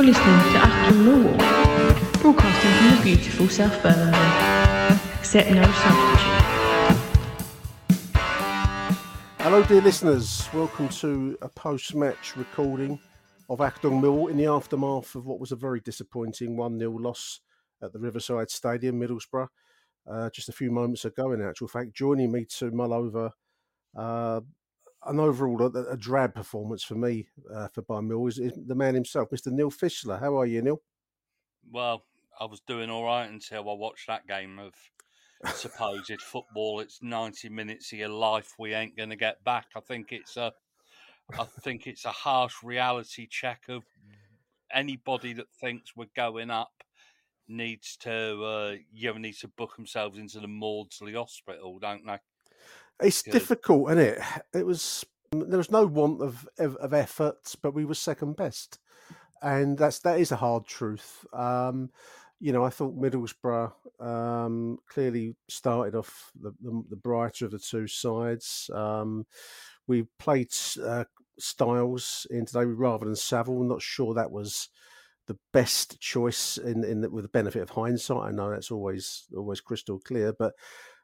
You're listening to Acton Millwall, broadcasting from the beautiful South Birmingham. Accept no substitute. Hello, dear listeners. Welcome to a post match recording of Acton Mill in the aftermath of what was a very disappointing 1 0 loss at the Riverside Stadium, Middlesbrough, uh, just a few moments ago, in actual fact. Joining me to mull over uh, an overall a, a drab performance for me uh, for By Mill is, is the man himself, Mr. Neil Fischler. How are you, Neil? Well, I was doing all right until I watched that game of supposed football. It's ninety minutes of your life we ain't going to get back. I think it's a, I think it's a harsh reality check of anybody that thinks we're going up needs to, uh, you know, needs to book themselves into the Maudsley Hospital, don't they? It's Good. difficult, isn't it? It was there was no want of of, of effort, but we were second best, and that's that is a hard truth. Um, you know, I thought Middlesbrough um, clearly started off the, the, the brighter of the two sides. Um, we played uh, Styles in today rather than Saville. Not sure that was the best choice in, in the, with the benefit of hindsight. I know that's always always crystal clear, but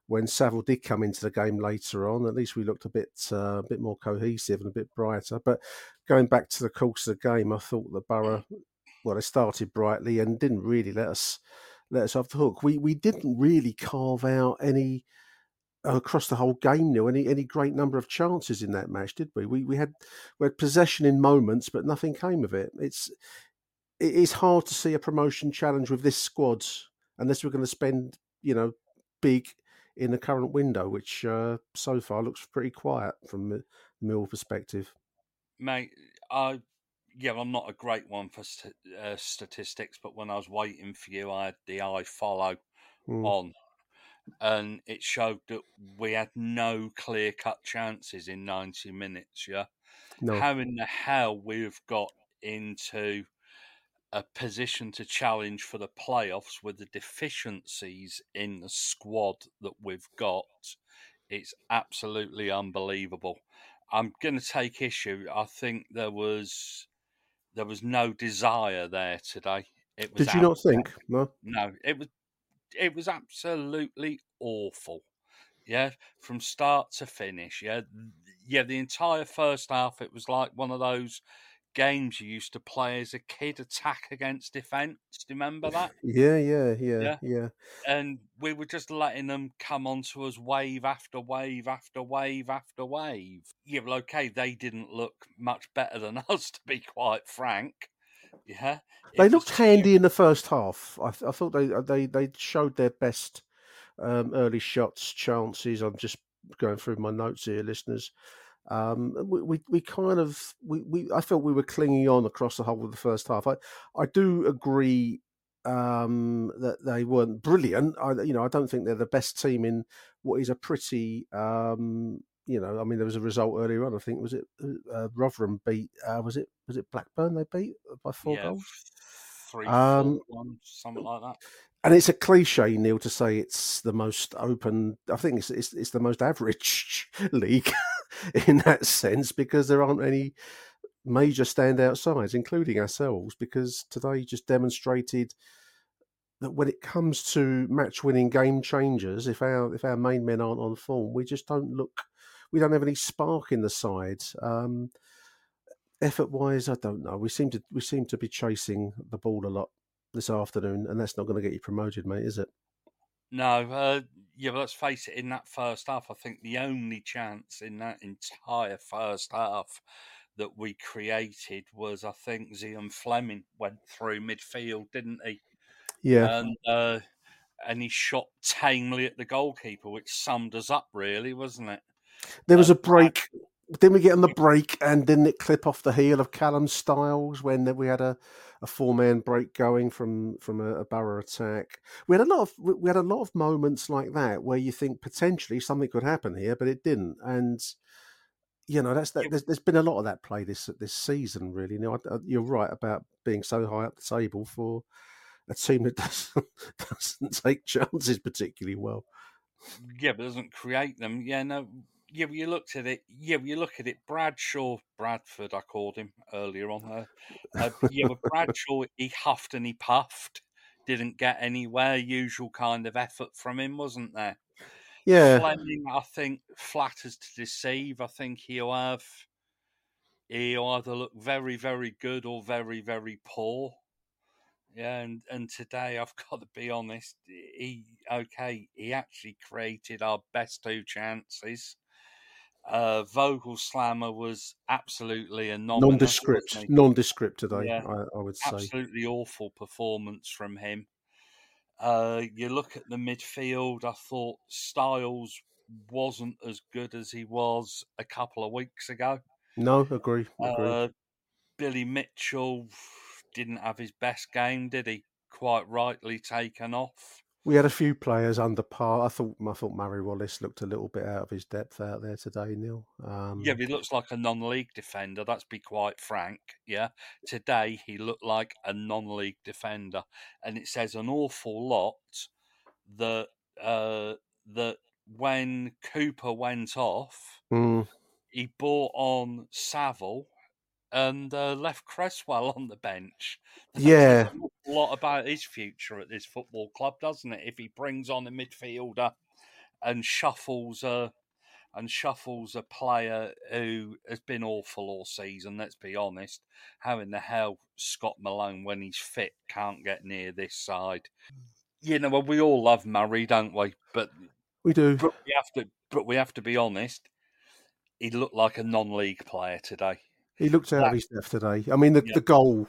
when Saville did come into the game later on, at least we looked a bit uh, a bit more cohesive and a bit brighter. But going back to the course of the game, I thought the Borough, well, they started brightly and didn't really let us let us off the hook. We we didn't really carve out any uh, across the whole game. Neil, any any great number of chances in that match, did we? We we had we had possession in moments, but nothing came of it. It's it is hard to see a promotion challenge with this squad unless we're going to spend you know big in the current window, which uh, so far looks pretty quiet from the Mill perspective. Mate, I yeah, I'm not a great one for st- uh, statistics, but when I was waiting for you, I had the eye follow Mm. on, and it showed that we had no clear cut chances in 90 minutes. Yeah, No, how in the hell we've got into a position to challenge for the playoffs with the deficiencies in the squad that we've got, it's absolutely unbelievable. I'm going to take issue. I think there was there was no desire there today. It was did you not think? No, No, it was it was absolutely awful. Yeah, from start to finish. Yeah, yeah. The entire first half, it was like one of those games you used to play as a kid, attack against defence. Do you remember that? yeah, yeah, yeah, Yeah. yeah. And we were just letting them come onto us wave after wave after wave after wave. Yeah, well, okay, they didn't look much better than us, to be quite frank. Yeah, They looked handy in the first half. I, th- I thought they they they showed their best um, early shots, chances. I'm just going through my notes here, listeners. Um, we, we we kind of we, we I felt we were clinging on across the whole of the first half. I I do agree um, that they weren't brilliant. I you know I don't think they're the best team in what is a pretty um, you know I mean there was a result earlier on. I think was it uh, Rotherham beat uh, was it was it Blackburn they beat by four yeah, goals. three, Um, four, one, something like that. and it's a cliche, Neil, to say it's the most open. I think it's it's, it's the most average league in that sense because there aren't any major standout sides, including ourselves. Because today just demonstrated that when it comes to match winning game changers, if our if our main men aren't on form, we just don't look. We don't have any spark in the side. Um, effort wise, I don't know. We seem to we seem to be chasing the ball a lot this afternoon, and that's not going to get you promoted, mate, is it? No, uh, yeah, but let's face it. In that first half, I think the only chance in that entire first half that we created was, I think, Zian Flemming went through midfield, didn't he? Yeah, and uh, and he shot tamely at the goalkeeper, which summed us up, really, wasn't it? there was a break. Didn't we get on the break and didn't it clip off the heel of Callum Styles when we had a, a four man break going from from a, a Borough attack? We had a lot of we had a lot of moments like that where you think potentially something could happen here, but it didn't. And you know that's that. There's, there's been a lot of that play this this season. Really, you know, you're right about being so high up the table for a team that doesn't, doesn't take chances particularly well. Yeah, but doesn't create them. Yeah, no. Yeah, you looked at it. Yeah, you look at it. Bradshaw, Bradford, I called him earlier on there. Uh, yeah, but Bradshaw, he huffed and he puffed. Didn't get anywhere. Usual kind of effort from him, wasn't there? Yeah, Flemming, I think, flatters to deceive. I think he'll have. He'll either look very, very good or very, very poor. Yeah, and, and today I've got to be honest. He okay. He actually created our best two chances. Uh, Voglsammer was absolutely a nondescript, nondescript today. Yeah, I, I, would say absolutely awful performance from him. Uh, you look at the midfield. I thought Styles wasn't as good as he was a couple of weeks ago. No, agree. agree. Uh, Billy Mitchell didn't have his best game, did he? Quite rightly taken off. We had a few players under par. I thought I thought Murray Wallace looked a little bit out of his depth out there today, Neil. Um, yeah, he looks like a non-league defender. Let's be quite frank. Yeah, today he looked like a non-league defender, and it says an awful lot that uh, that when Cooper went off, mm. he brought on Saville and uh, left Cresswell on the bench. That yeah, a lot about his future at this football club, doesn't it? If he brings on a midfielder and shuffles a and shuffles a player who has been awful all season. Let's be honest. How in the hell Scott Malone, when he's fit, can't get near this side? You know, well, we all love Murray, don't we? But we do. But we have to. But we have to be honest. He looked like a non-league player today. He looked out of his depth today. I mean, the, yeah. the goal.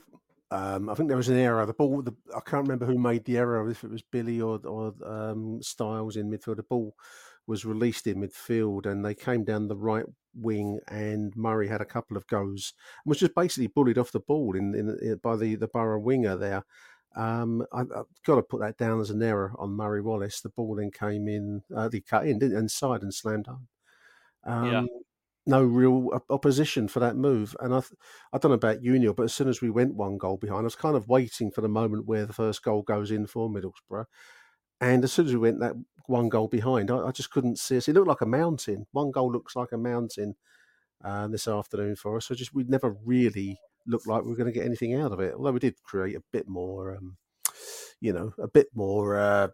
Um, I think there was an error. The ball. The, I can't remember who made the error. If it was Billy or or um, Styles in midfield. The ball was released in midfield, and they came down the right wing, and Murray had a couple of goes, and was just basically bullied off the ball in, in, in by the the Borough winger there. Um, I, have got to put that down as an error on Murray Wallace. The ball then came in, uh, cut in, didn't, inside and slammed home. Um, yeah no real opposition for that move. And I, I don't know about you, Neil, but as soon as we went one goal behind, I was kind of waiting for the moment where the first goal goes in for Middlesbrough. And as soon as we went that one goal behind, I, I just couldn't see us. It looked like a mountain. One goal looks like a mountain uh, this afternoon for us. So just we never really looked like we were going to get anything out of it. Although we did create a bit more, um, you know, a bit more uh,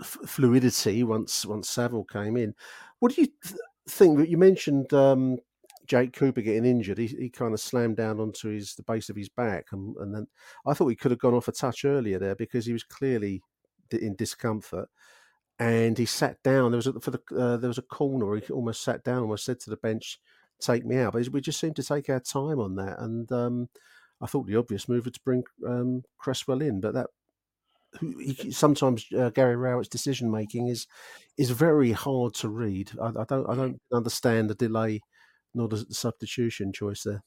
f- fluidity once once Saville came in. What do you? Th- thing that you mentioned um, Jake Cooper getting injured, he, he kind of slammed down onto his the base of his back, and, and then I thought he could have gone off a touch earlier there because he was clearly in discomfort, and he sat down. There was a, for the uh, there was a corner. He almost sat down, almost said to the bench, "Take me out." But we just seemed to take our time on that, and um, I thought the obvious move was to bring um, Cresswell in, but that sometimes uh, Gary Rowett's decision making is is very hard to read. I, I, don't I don't understand the delay nor the substitution choice there.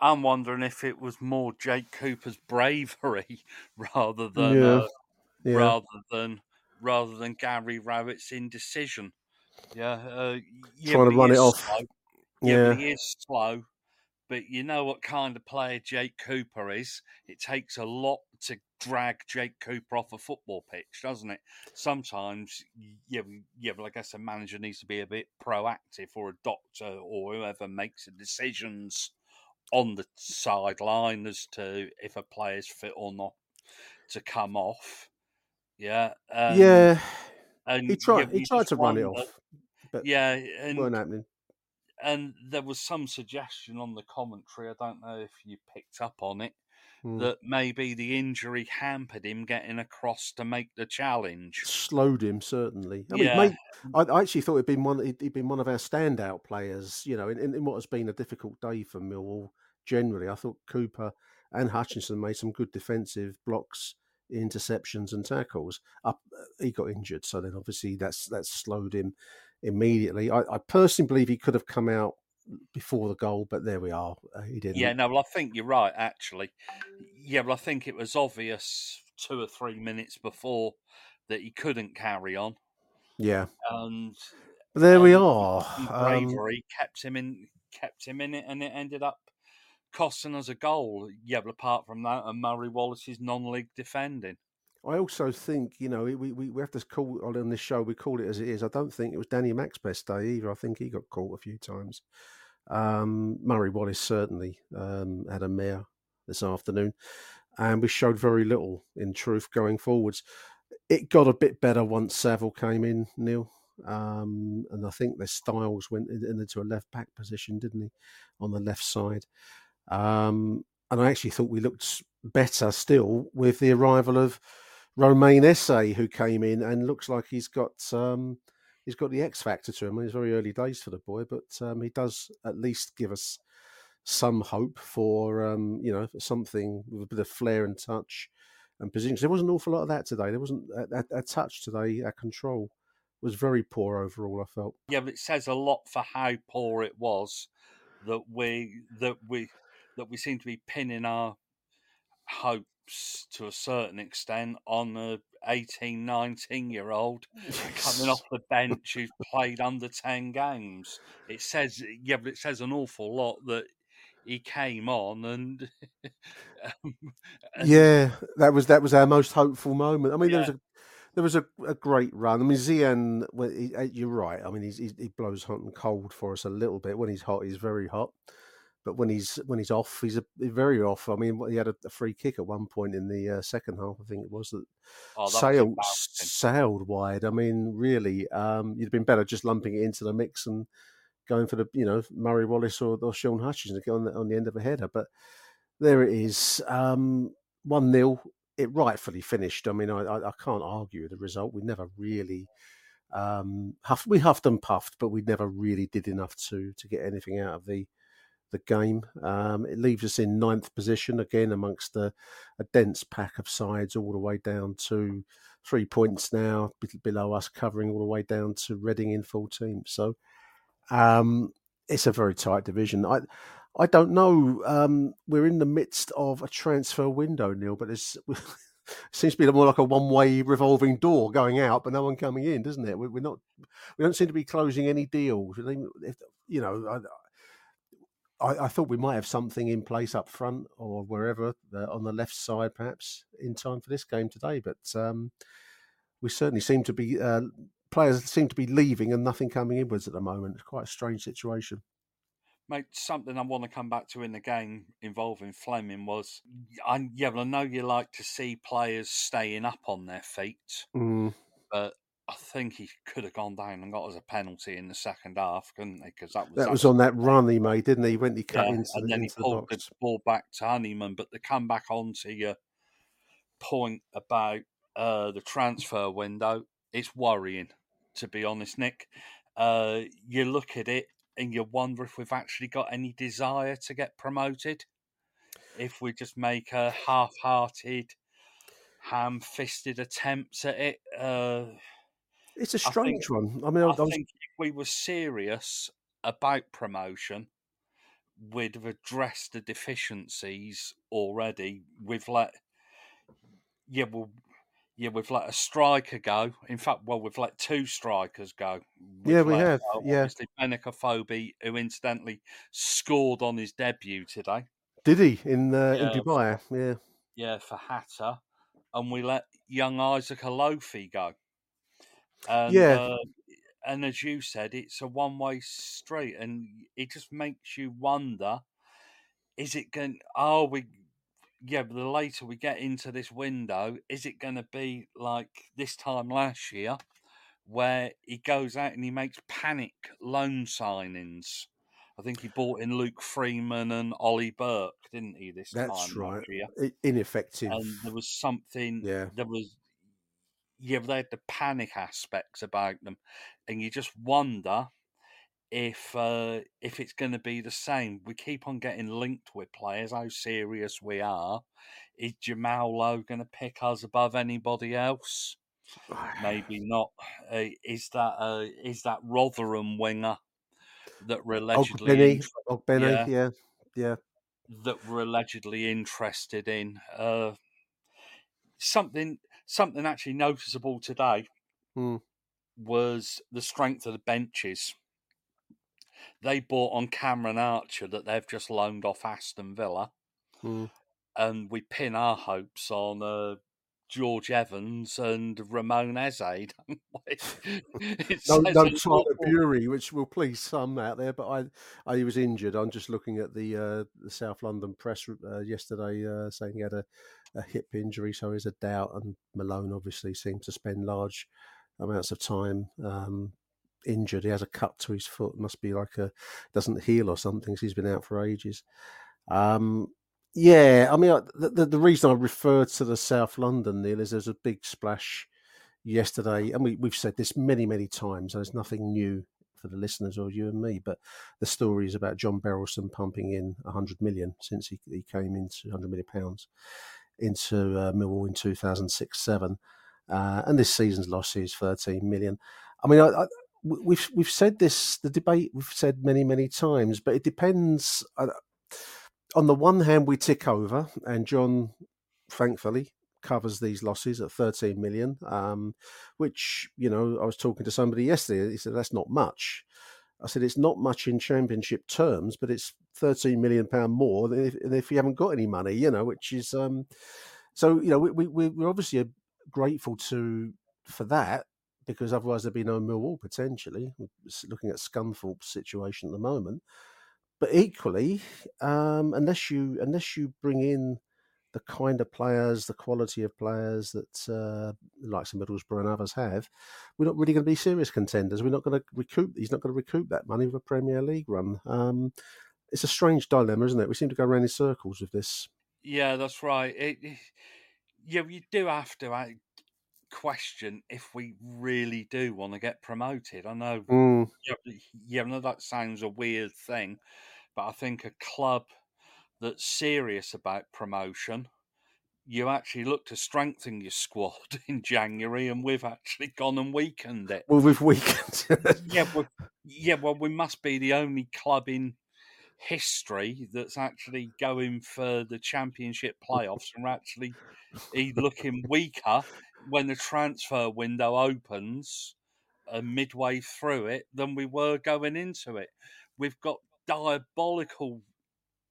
I'm wondering if it was more Jake Cooper's bravery rather than yeah. Uh, yeah. rather than rather than Gary Rowett's indecision. Yeah, uh, yeah trying to run it off. Slow. Yeah, yeah. he is slow. But you know what kind of player Jake Cooper is? It takes a lot to drag Jake Cooper off a football pitch, doesn't it? Sometimes, yeah, yeah, but I guess a manager needs to be a bit proactive, or a doctor, or whoever makes the decisions on the sideline as to if a player's fit or not to come off. Yeah, and, yeah, and he tried. yeah, he tried to run it off, but Yeah, it and weren't happening. and there was some suggestion on the commentary. I don't know if you picked up on it Mm. that maybe the injury hampered him getting across to make the challenge. slowed him certainly. I mean, Yeah. mate, I, I actually thought he'd been one. He'd, he'd been one of our standout players. You know, in, in, in what has been a difficult day for Millwall generally. I thought Cooper and Hutchinson made some good defensive blocks, interceptions, and tackles. Up, he got injured, so then obviously that's that's slowed him immediately. I, I personally believe he could have come out before the goal, but there we are. Uh, he didn't. Yeah, no, well, I think you're right, actually. Yeah, well, I think it was obvious two or three minutes before that he couldn't carry on. yeah. And But there we um, are. and Um, bravery kept him in kept him in it and it ended up costing us a goal. Yeah, but apart from that and Murray Wallace's non league defending. I also think, you know, we, we, we have to call on this show, we call it as it is. I don't think it was Danny Mack's best day either. I think he got caught a few times. Um, Murray Wallace certainly um, had a mare this afternoon, and we showed very little in truth going forwards. It got a bit better once Saville came in, Neil. Um, and I think their styles went in- into a left back position, didn't he, on the left side? Um, and I actually thought we looked better still with the arrival of Romain Esse, who came in and looks like he's got um, he's got the X factor to him. Mean, it's very early days for the boy, but um, he does at least give us some hope for um, you know something with a bit of flair and touch and position. There wasn't an awful lot of that today. There wasn't a, a, a touch today. Our control was very poor overall. I felt. Yeah, but it says a lot for how poor it was that we that we that we seem to be pinning our hopes to a certain extent on a 18, 19 year old coming off the bench who's played under 10 games. It says, yeah, but it says an awful lot that he came on and. um, and- Yeah, that was that was our most hopeful moment. I mean, there was a there was a, a great run. I mean, Zian, well, he, uh, you're right. I mean, he blows hot and cold for us a little bit. When he's hot, he's very hot. But when he's when he's off, he's a, very off. I mean, he had a, a free kick at one point in the uh, second half. I think it was that Oh, that sailed embarrassing. sailed wide. I mean, really, um, you'd have been better just lumping it into the mix and going for the you know Murray Wallace or, or Sean Hutchins on the, on the end of a header. But there it is, um, one 0 It rightfully finished. I mean, I, I, I can't argue the result. We never really um, huffed, we huffed and puffed, but we never really did enough to to get anything out of the the game. Um, it leaves us in ninth position again amongst a, a dense pack of sides all the way down to three points now be- below us, covering all the way down to Reading in full team. So um, it's a very tight division. I I don't know. Um, we're in the midst of a transfer window, Neil, but there's seems to be more like a one-way revolving door going out, but no one coming in, doesn't it? We- We're not. We don't seem to be closing any deals. You know, I, I, thought we might have something in place up front or wherever uh, on the left side, perhaps in time for this game today. But um, we certainly seem to be uh, players seem to be leaving and nothing coming inwards at the moment. It's quite a strange situation. Mate, something I want to come back to in the game involving Flemming was, I, yeah, well, I know you like to see players staying up on their feet, Mm, but I think he could have gone down and got us a penalty in the second half, couldn't he? Because that was that was on that run he made, didn't he? When he cut yeah, into, and the, then he into the pulled box. the ball back to Honeyman. But to come back onto your point about uh, the transfer window, it's worrying, to be honest, Nick. Uh, you look at it and you wonder if we've actually got any desire to get promoted. If we just make a half-hearted, ham-fisted attempts at it. Uh, It's a I think- strange one. I mean, I, I was, think if we were serious about promotion, we'd have addressed the deficiencies already. We've let, yeah, well, yeah, we've let a striker go. In fact, well, we've let two strikers go. Yeah, We've we have, uh, yeah. obviously Benica who incidentally scored on his debut today. did he in uh, in Dubai? Yeah. yeah, for Hatta, and we let young Isaac Olaofe go. And, Yeah. uh, and as you said, it's a one way street, and it just makes you wonder: is it going? Are we? yeah, but the later we get into this window, is it going to be like this time last year, where he goes out and he makes panic loan signings? I think he bought in Luke Freeman and Ollie Burke, didn't he? This That's time right. year, Ineffective. and there was something. Yeah. there was. They had the panic aspects about them, and you just wonder if uh, if it's going to be the same. We keep on getting linked with players. How serious we are? Is Jamal Lowe going to pick us above anybody else? Maybe not. Uh, is that uh, is that Rotherham winger that we're allegedly Ogbene, inter- yeah. yeah, yeah. that we're allegedly interested in? Uh, something something actually noticeable today Hmm. was the strength of the benches. They bought on Cameron Archer that they've just loaned off Aston Villa, Hmm. and we pin our hopes on uh, George Evans and Romain Esse. don't we? It No, no Tyler Burey, which will please some out there, but I, I was injured. I'm just looking at the uh, the South London press uh, yesterday, uh, saying he had a, a hip injury, so he's a doubt. And Malone obviously seemed to spend large amounts of time um, injured. He has a cut to his foot, must be like a doesn't heal or something. So he's been out for ages. Um, yeah, I mean, I- the, the reason I refer to the South London Neil is there's a big splash yesterday, and we, we've said this many, many times. There's nothing new for the listeners or you and me, but the stories about John Berylson pumping in 100 million since he, he came into 100 million pounds into uh, Millwall in 2006 7. Uh, and this season's loss is 13 million. I mean, I, I, we- we've we've said this, the debate we've said many, many times, but it depends. Uh, on the one hand, we tick over, and John, thankfully, covers these losses at 13 million, um, which, you know, I was talking to somebody yesterday. He said, that's not much. I said, it's not much in championship terms, but it's 13 million pound more than if, if you haven't got any money, you know, which is, um, so, you know, we, we, we're obviously uh, grateful to, for that, because otherwise there'd be no Millwall potentially. We're looking at Scunthorpe's situation at the moment. But equally, um, unless you unless you bring in the kind of players, the quality of players that uh, likes of Middlesbrough and others have, we're not really going to be serious contenders. We're not going to recoup. He's not going to recoup that money with a Premier League run. Um, it's a strange dilemma, isn't it? We seem to go around in circles with this. Yeah, that's right. It, yeah, you do have to question if we really do want to get promoted. I know, Mm, yeah, I know that sounds a weird thing, but I think a club that's serious about promotion, you actually look to strengthen your squad in January, and we've actually gone and weakened it. well, we've weakened. yeah, well, yeah, well, we must be the only club in history that's actually going for the championship playoffs and we're actually e- looking weaker when the transfer window opens uh, midway through it than we were going into it. We've got diabolical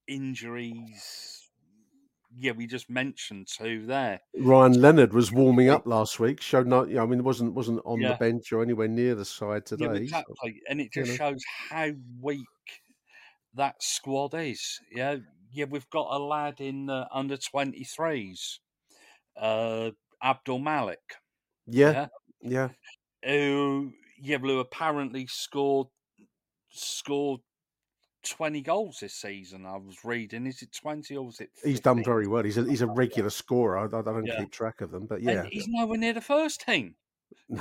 injuries. Yeah, we just mentioned two there. Ryan Leonard was warming up last week. Showed no, I mean, wasn't wasn't on the bench or anywhere near the side today. Yeah, exactly. And it you just know. shows how weak that squad is. Yeah, yeah, we've got a lad in uh, under 23s, uh, Abdul Malik, yeah, yeah. who, yeah, who apparently scored scored 20 goals this season. I was reading. Is it 20 or was it 15? He's done very well. He's a he's a regular scorer. I, I don't Yeah. keep track of them, but And yeah, he's nowhere near the first team.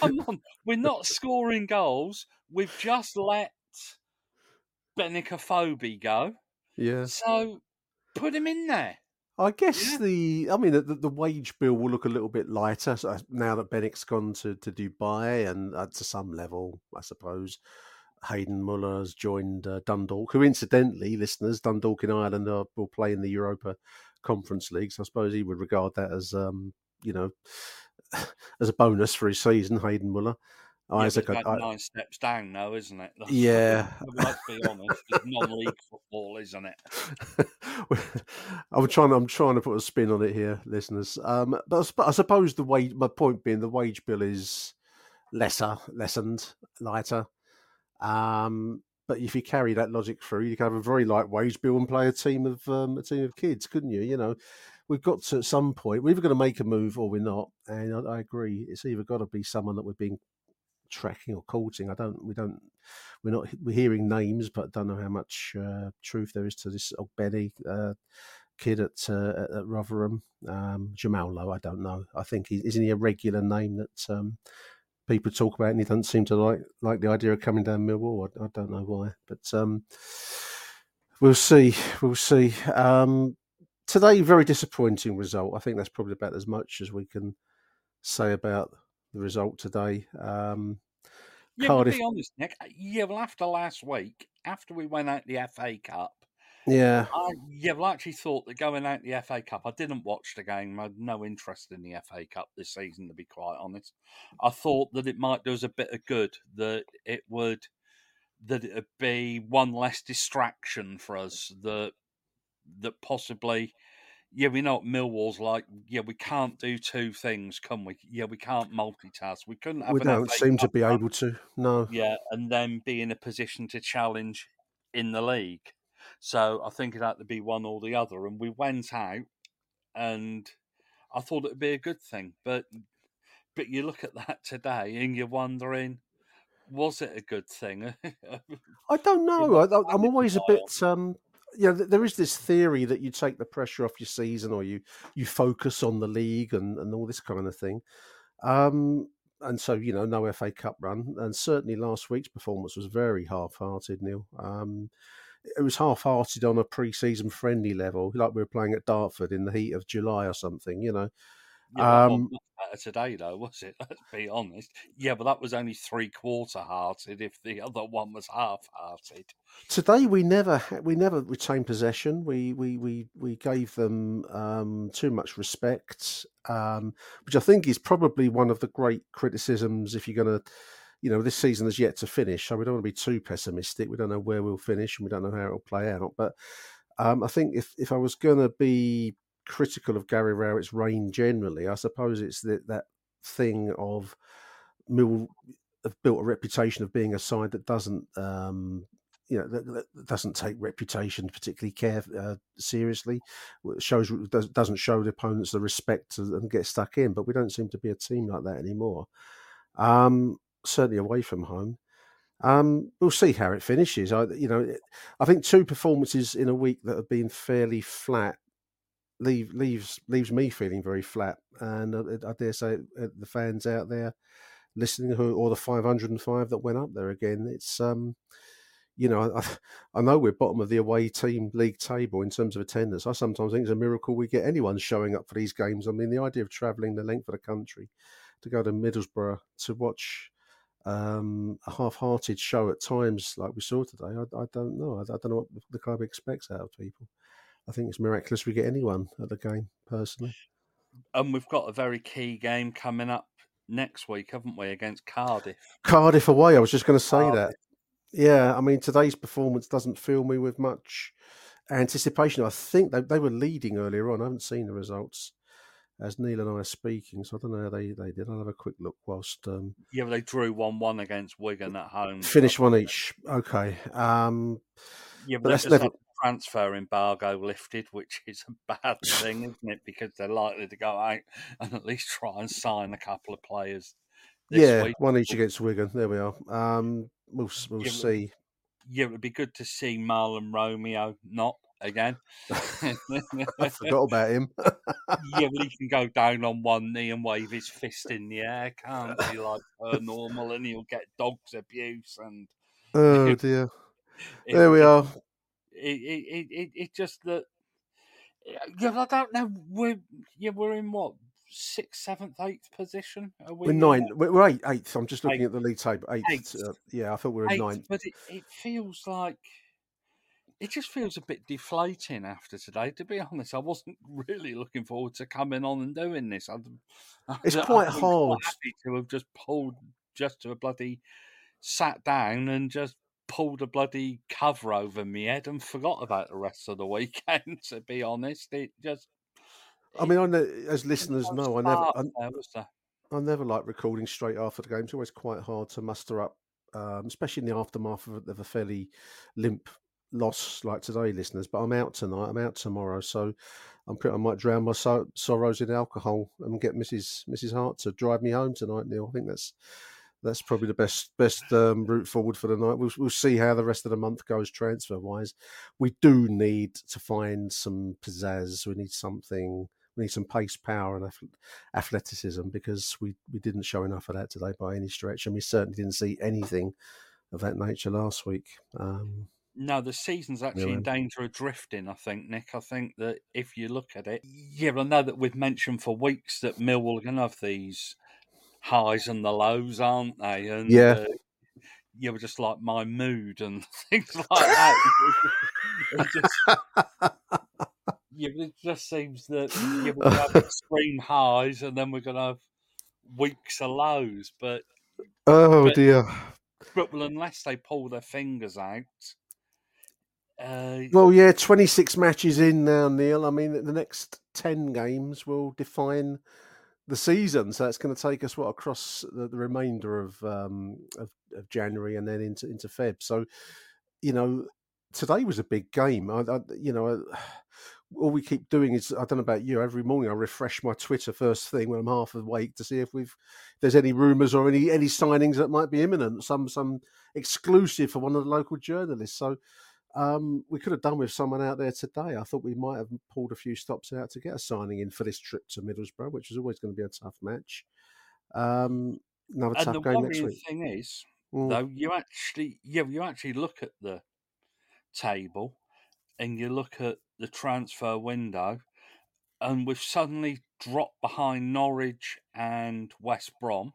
Come on, we're not scoring goals. We've just let Benik Afobe go. yeah. So put him in there. I guess Yeah. the, I mean, the, the wage bill will look a little bit lighter so now that Benik's gone to, to Dubai, and uh, to some level, I suppose, Hayden Muller has joined uh, Dundalk, who incidentally, listeners, Dundalk in Ireland are, will play in the Europa Conference League. So I suppose he would regard that as, um, you know, as a bonus for his season, Hayden Muller. Yeah, Isaac, but I- nine steps down, though, isn't it? That's- Yeah. Let's be honest. It's non-league football, isn't it? I'm trying. I'm trying to put a spin on it here, listeners. Um, but I, suppose the wage. My point being, the wage bill is lesser, lessened, lighter. Um, but if you carry that logic through, you could have a very light wage bill and play a team of um, a team of kids, couldn't you? You know, we've got to at some point we're either going to make a move or we're not. And I, I agree, it's either got to be someone that we're being tracking or courting. I don't, we don't, we're not, we're hearing names, but don't know how much uh, truth there is to this Ogbene uh, kid at, uh, at Rotherham. Um, Jamal Lowe, I don't know. I think he isn't he a regular name that um, people talk about, and he doesn't seem to like like the idea of coming down Millwall. I, I don't know why, but um, we'll see. We'll see. Um, today, very disappointing result. I think that's probably about as much as we can say about the result today. Um, Yeah, Cardiff- be honest, Nick. uh, Yeah, well, after last week, after we went out the FA Cup, yeah, I yeah, well, I actually thought that going out the FA Cup, I didn't watch the game. I had no interest in the FA Cup this season, to be quite honest. I thought that it might do us a bit of good, that it would, that it'd be one less distraction for us, that that possibly. Yeah, we know what Millwall's like. Yeah, we can't do two things, can we? Yeah, we can't multitask. We couldn't have we don't seem to be able to. No, Yeah, and then be in a position to challenge in the league. So I think it had to be one or the other. And we went out, and I thought it'd be a good thing. But but you look at that today, and you're wondering, was it a good thing? I don't know. I, I'm always a bit. Um, yeah, th- there is this theory that you take the pressure off your season, or you you focus on the league and, and all this kind of thing. Um, and so you know, no FA Cup run, and certainly last week's performance was very half-hearted. Neil, um, it was half-hearted on a pre-season friendly level, like we were playing at Dartford in the heat of July or something. You know, Yeah, Um, today, though, was it? Let's be honest. Yeah, but that was only three quarter hearted. If the other one was half hearted, Today we never we never retained possession. We we we we gave them um, too much respect, um, which I think is probably one of the great criticisms. If you're going to, you know, this season is yet to finish, so we don't want to be too pessimistic. We don't know where we'll finish, and we don't know how it'll play out. But um, I think if if I was going to be critical of Gary Rowett's reign generally, I suppose it's that that thing of Mill have built a reputation of being a side that doesn't um, you know that, that doesn't take reputation particularly care uh, seriously shows does, doesn't show the opponents the respect and get stuck in but we don't seem to be a team like that anymore. Um certainly away from home. Um we'll see how it finishes. I you know i think two performances in a week that have been fairly flat leave leaves leaves me feeling very flat and uh, i dare say uh, the fans out there listening who or the 505 that went up there again it's um you know, I, I know we're bottom of the away team league table in terms of attendance. I sometimes think it's a miracle we get anyone showing up for these games. I mean, the idea of travelling the length of the country to go to Middlesbrough to watch um, a half-hearted show at times, like we saw today, I, I don't know. I, I don't know what the club expects out of people. I think it's miraculous we get anyone at the game, personally. and we've got a very key game coming up next week, haven't we, against Cardiff? Cardiff away. I was just going to say Cardiff. that. Yeah, I mean today's performance doesn't fill me with much anticipation. I think they they were leading earlier on. I haven't seen the results as Neil and I are speaking, so I don't know how they, they did. I'll have a quick look whilst um, Yeah, but they drew one-one against Wigan at home. finish one each. Okay. Um, Yeah, but but that's never transfer embargo lifted, which is a bad thing, isn't it? Because they're likely to go out and at least try and sign a couple of players. This yeah, week. one each against Wigan. There we are. Um, we'll we'll Yeah, see. Yeah, it would be good to see Mahlon Romeo not again. I forgot about him. yeah, but he can go down on one knee and wave his fist in the air, can't he? Like per normal, and he'll get dog's abuse and oh dear. There we are. It it it, it, just that. Yeah, I don't know. We're yeah, we're in what sixth, seventh, eighth position. Are we nine. that? We're eight, eighth. I'm just looking Eighth. at the league table. Eighth. Eighth. Uh, yeah, I thought we were in Eighth, ninth. but it, it feels like it just feels a bit deflating after today. To be honest, I wasn't really looking forward to coming on and doing this. I'd, It's I'd quite hard. happy to have just pulled, just to have bloody sat down and just pulled a bloody cover over me head and forgot about the rest of the weekend. To be honest, it just. I mean, I know, as listeners no know, I never, I, there? I never like recording straight after the game. It's always quite hard to muster up um, especially in the aftermath of, of a fairly limp loss like today, listeners. But I'm out tonight. I'm out tomorrow, so I'm pretty. I might drown my so- sorrows in alcohol and get Mrs. Mrs. Hart to drive me home tonight. Neil, I think that's that's probably the best best um, route forward for the night. We'll, we'll see how the rest of the month goes transfer wise. We do need to find some pizzazz. We need something. We need some pace, power, and athleticism because we, we didn't show enough of that today by any stretch, and we certainly didn't see anything of that nature last week. Um, no, the season's actually in danger of drifting, I think, Nick. I think that if you look at it, yeah, I know that we've mentioned for weeks that Millwall are going to have these highs and the lows, aren't they? And yeah. Uh, you were just like my mood and things like that. it, just, yeah, it just seems that yeah, we're have extreme highs and then we're going to have weeks of lows. But oh but, dear. But well, unless they pull their fingers out. Uh, well, yeah, 26 matches in now, Neil. I mean, the next 10 games will define the season. So it's going to take us what across the, the remainder of, um, of, of January and then into into Feb. So you know, today was a big game. I, I you know. all we keep doing is I don't know about you. Every morning I refresh my Twitter first thing when I'm half awake to see if we've if there's any rumours or any any signings that might be imminent. Some some exclusive for one of the local journalists. So um, we could have done with someone out there today. I thought we might have pulled a few stops out to get a signing in for this trip to Middlesbrough, which is always going to be a tough match. Um, another and tough game next week. The thing is, mm. though, you actually, yeah, you actually look at the table and you look at the transfer window, and we've suddenly dropped behind Norwich and West Brom.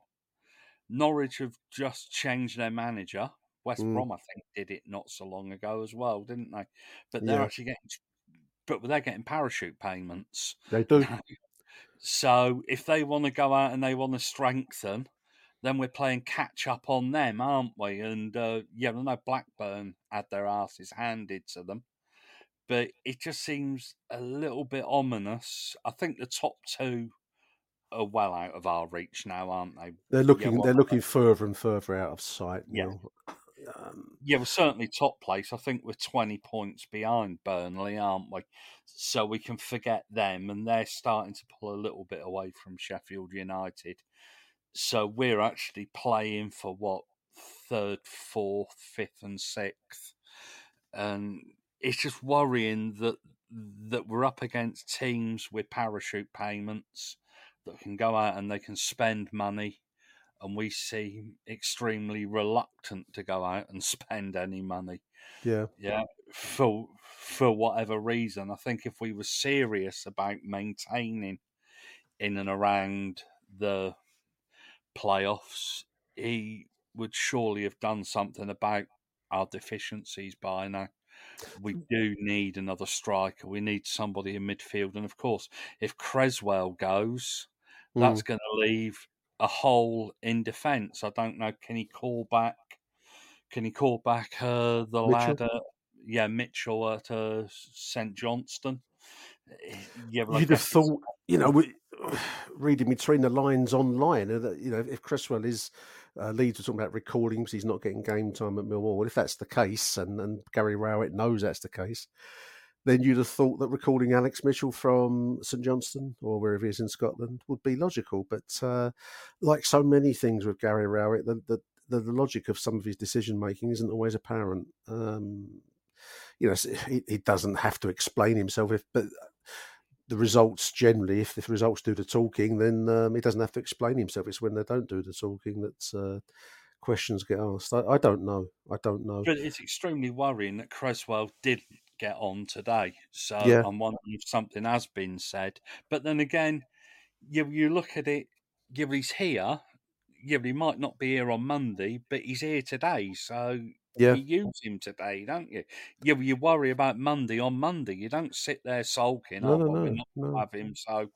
Norwich have just changed their manager. West mm. Brom, I think, did it not so long ago as well, didn't they? But they're yeah. actually getting, but they're getting parachute payments. They do. so if they want to go out and they want to strengthen, then we're playing catch up on them, aren't we? And uh, yeah, I know Blackburn had their asses handed to them, but it just seems a little bit ominous. I think the top two are well out of our reach now, aren't they? They're looking. Yeah, they're looking further and further out of sight. Yeah. Um, yeah, we're certainly top place. I think we're 20 points behind Burnley, aren't we? So we can forget them, and they're starting to pull a little bit away from Sheffield United. So we're actually playing for what third, fourth, fifth, and sixth, and it's just worrying that that we're up against teams with parachute payments that can go out and they can spend money and we seem extremely reluctant to go out and spend any money. Yeah, yeah, for for whatever reason. I think if we were serious about maintaining in and around the playoffs, he would surely have done something about our deficiencies by now. We do need another striker. We need somebody in midfield, and of course, if Cresswell goes, that's mm. going to leave a hole in defence. I don't know. Can he call back? Can he call back uh, the Mitchell? lad? Yeah, Mitchell at uh, St Johnstone. Eh, yeah, well, you'd have thought. You know, we, reading between the lines online, uh, you know, if Cresswell is uh, Leeds were talking about recalling because he's not getting game time at Millwall. If that's the case, and, and Gary Rowett knows that's the case, then you'd have thought that recalling Alex Mitchell from St Johnstone or wherever he is in Scotland would be logical. But uh, like so many things with Gary Rowett, the, the, the, logic of some of his decision making isn't always apparent. Um, you know, he, he, doesn't have to explain himself, if, but the results generally, if the results do the talking, then um, he doesn't have to explain himself. It's when they don't do the talking that uh, questions get asked. I, I, don't know. I don't know. But it's extremely worrying that Cresswell did get on today. So yeah. I'm wondering if something has been said. But then again, you you look at it, yeah, he's here. Yeah, he might not be here on Monday, but he's here today. So yeah. you use him today, don't you? Yeah, you worry about Monday on Monday. You don't sit there sulking. No, oh, no, well, no, no. have him. So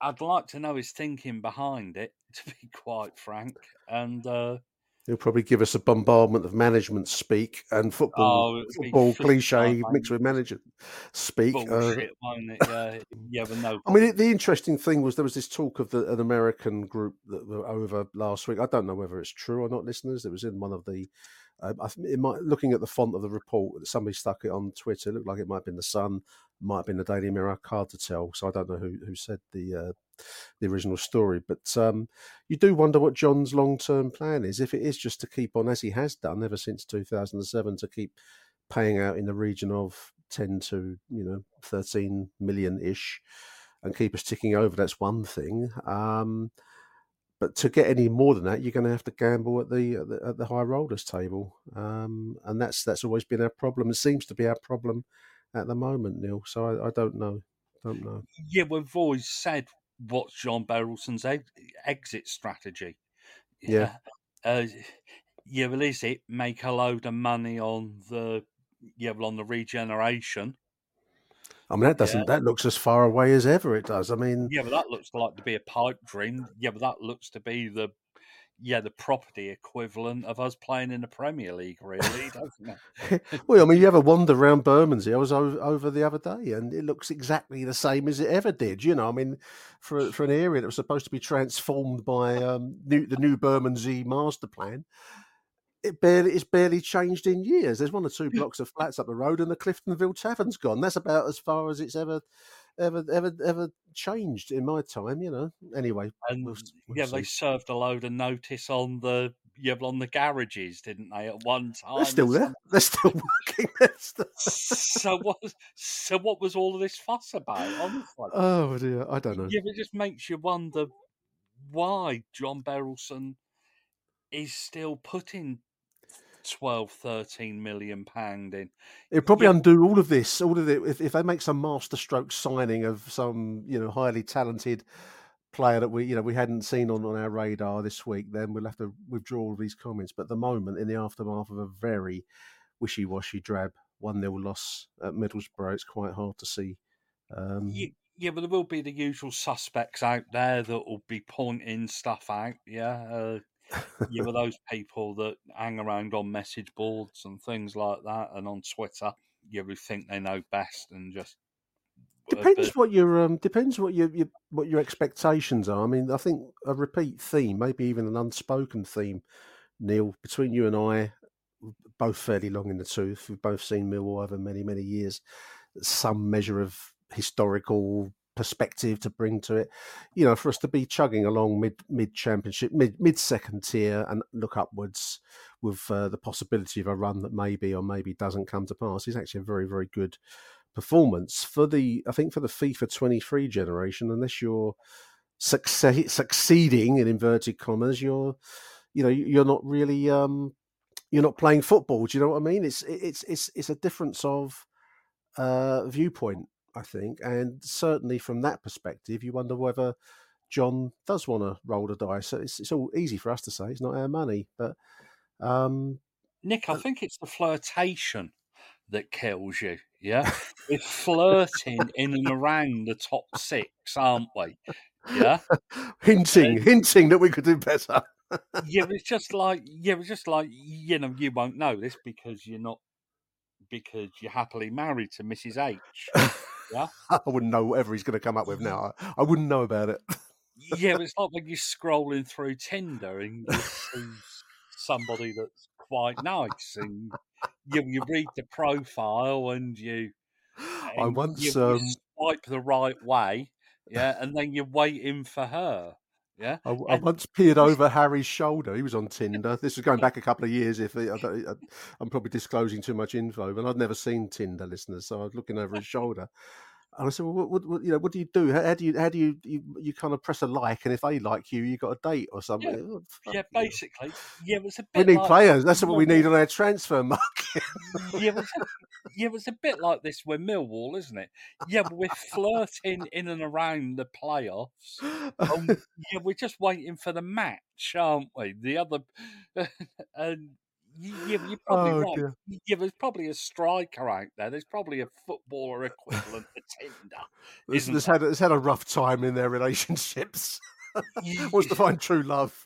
I'd like to know his thinking behind it, to be quite frank. And uh, He'll probably give us a bombardment of management speak and football, Oh, football cliche mixed with manager speak. Uh, bullshit, won't? Yeah, yeah, but no. I mean, the interesting thing was there was this talk of the, an American group that were over last week. I don't know whether it's true or not, listeners. It was in one of the. Uh, I it might, looking at the font of the report, somebody stuck it on Twitter. It looked like it might have been the Sun, might have been the Daily Mirror. Hard to tell. So I don't know who who said the uh, the original story. But um, you do wonder what John's long term plan is. If it is just to keep on as he has done ever since 2007, to keep paying out in the region of 10 to you know 13 million ish and keep us ticking over that's one thing um, but to get any more than that you're going to have to gamble at the at the, at the high rollers table um, and that's that's always been our problem it seems to be our problem at the moment neil so i, I don't know don't know Yeah, we've always said what's John Berylson's ex- exit strategy. Yeah. Uh, yeah, well, is it make a load of money on the yeah, well, on the regeneration? i mean that doesn't that looks as far away as ever it does i mean Yeah, but that looks like to be a pipe dream. Yeah, but that looks to be the yeah the property equivalent of us playing in the Premier League, really, doesn't it? well, I mean, you ever wander around Bermondsey. I was over, the other day, and it looks exactly the same as it ever did. You know, I mean, for for an area that was supposed to be transformed by um, new, the new Bermondsey master plan, it barely it's barely changed in years. There's one or two blocks of flats up the road, and the Cliftonville Tavern's gone. That's about as far as it's ever, ever, ever, ever changed in my time. You know. Anyway, And we'll, we'll yeah, they served a load of notice on the yeah on the garages, didn't they? At one time, They're still there. They're still working. They're still- so what? So what was all of this fuss about? Honestly, oh dear, I don't know. yeah, it just makes you wonder why John Berylson is still putting 12, 13 million pound in. It'd probably Yeah. undo all of this. All of it if, if they make some masterstroke signing of some you know highly talented player that we you know we hadn't seen on, on our radar this week, then we'll have to withdraw all of these comments. But at the moment, in the aftermath of a very wishy-washy, drab one 0 loss at Middlesbrough, it's quite hard to see. Um, Yeah, yeah, but there will be the usual suspects out there that will be pointing stuff out. Yeah, uh, yeah, with those people that hang around on message boards and things like that, and on Twitter, you who think they know best and just Depends what your um, depends what your, your what your expectations are. I mean, I think a repeat theme, maybe even an unspoken theme, Neil, between you and I, both fairly long in the tooth. We've both seen Millwall over many many years. Some measure of historical perspective to bring to it. You know, for us to be chugging along mid mid championship, mid mid second tier, and look upwards with uh, the possibility of a run that maybe or maybe doesn't come to pass is actually a very very good performance for the I think for the FIFA 23 generation unless you're succe- succeeding in inverted commas you're you know you're not really um you're not playing football. Do you know what I mean? It's it's it's it's a difference of uh viewpoint I think and certainly from that perspective you wonder whether John does want to roll the dice so it's, it's all easy for us to say it's not our money but um Nick, I think it's the flirtation that kills you. Yeah, we're flirting in and around the top six, aren't we? Yeah, hinting hinting that we could do better yeah. It's just like yeah, it's just like you know, you won't know this because you're not because you're happily married to Mrs H. Yeah, I wouldn't know whatever he's going to come up with now. I, I wouldn't know about it. yeah. but It's like when you're scrolling through Tinder and you see somebody that's quite nice, and you you read the profile and you I and once, you, you um, swipe the right way, yeah, and then you're waiting for her, yeah. I, I once peered over Harry's shoulder. He was on Tinder. This was going back a couple of years. If I I, I'm probably disclosing too much info, but I'd never seen Tinder, listeners. So I was looking over his shoulder, and I said, "Well, what, what, you know, what do you do? How, how do you, how do you, you, you kind of press a like, and if they like you, you got a date or something." Oh, Yeah, basically, yeah, it was a We need like, players. That's what we need on our transfer market. Yeah, it was a, yeah, it a bit like this with Millwall, isn't it? Yeah, but we're flirting in and around the playoffs. Um, yeah, we're just waiting for the match, aren't we? The other, and yeah, you're probably Oh, right. dear. Yeah, there's probably a striker out there. There's probably a footballer equivalent to Tinder. Isn't there's had, there's had a rough time in their relationships. You- Wants to find true love.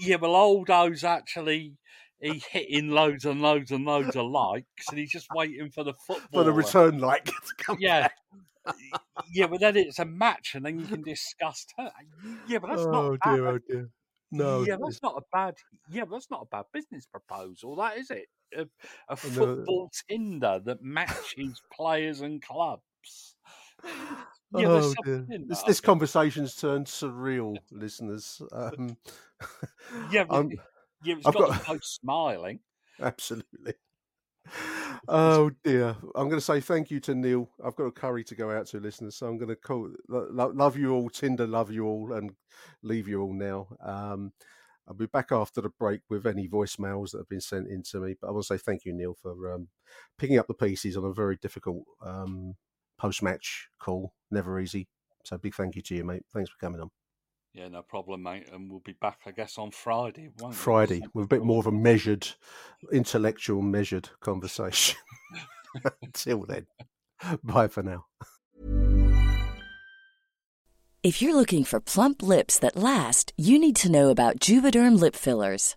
yeah, well, Aldo's actually he hitting loads and loads and loads of likes, and he's just waiting for the football For the return like to come Yeah. yeah, but then it's a match, and then you can discuss. Her. Yeah, but that's not. oh bad. dear, oh dear. No, yeah, that's not a bad. Yeah, that's not a bad business proposal. That is it. A, a know. football Tinder that matches players and clubs. Yeah, oh, dear. This, this conversation's turned surreal, listeners. Um, Yeah, but I'm- yeah, it's I've got, got- smiling. absolutely. Oh dear! I'm going to say thank you to Neil. I've got a curry to go out to, listeners. So I'm going to call lo- lo- love you all, Tinder, love you all, and leave you all now. Um, I'll be back after the break with any voicemails that have been sent in to me. But I want to say thank you, Neil, for um, picking up the pieces on a very difficult um, post-match call. Never easy. So big thank you to you, mate. Thanks for coming on. Yeah, no problem, mate. And we'll be back, I guess, on Friday. Won't we? Friday Some- with a bit more of a measured, intellectual, measured conversation. Until then, bye for now. If you're looking for plump lips that last, you need to know about Juvederm lip fillers.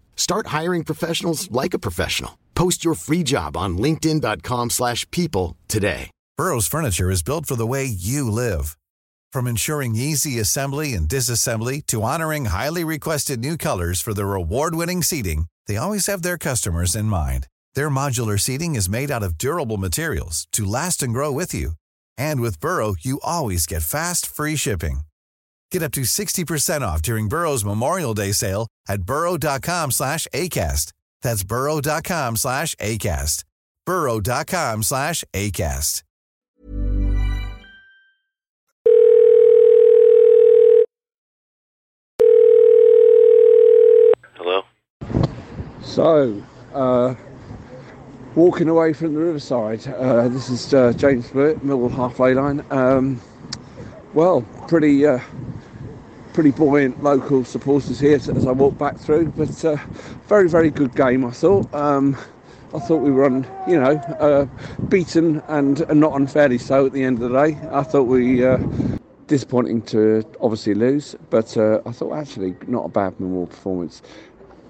Start hiring professionals like a professional. Post your free job on linkedin.com/people slash people today. Burrow's furniture is built for the way you live. From ensuring easy assembly and disassembly to honoring highly requested new colors for their award-winning seating, they always have their customers in mind. Their modular seating is made out of durable materials to last and grow with you. And with Burrow, you always get fast, free shipping. Get up to 60% off during Burrow's Memorial Day sale at burrow.com slash ACAST. That's burrow.com slash ACAST. burrow.com slash ACAST. Hello? So, uh, walking away from the riverside. Uh, this is uh, James Blewett, Millwall halfway line. Um, well, pretty, uh, pretty buoyant local supporters here as I walk back through. But uh, very, very good game. I thought. Um, I thought we were on, you know, uh, beaten and, and not unfairly so at the end of the day. I thought we. Uh, disappointing to obviously lose, but uh, I thought actually not a bad Millwall performance.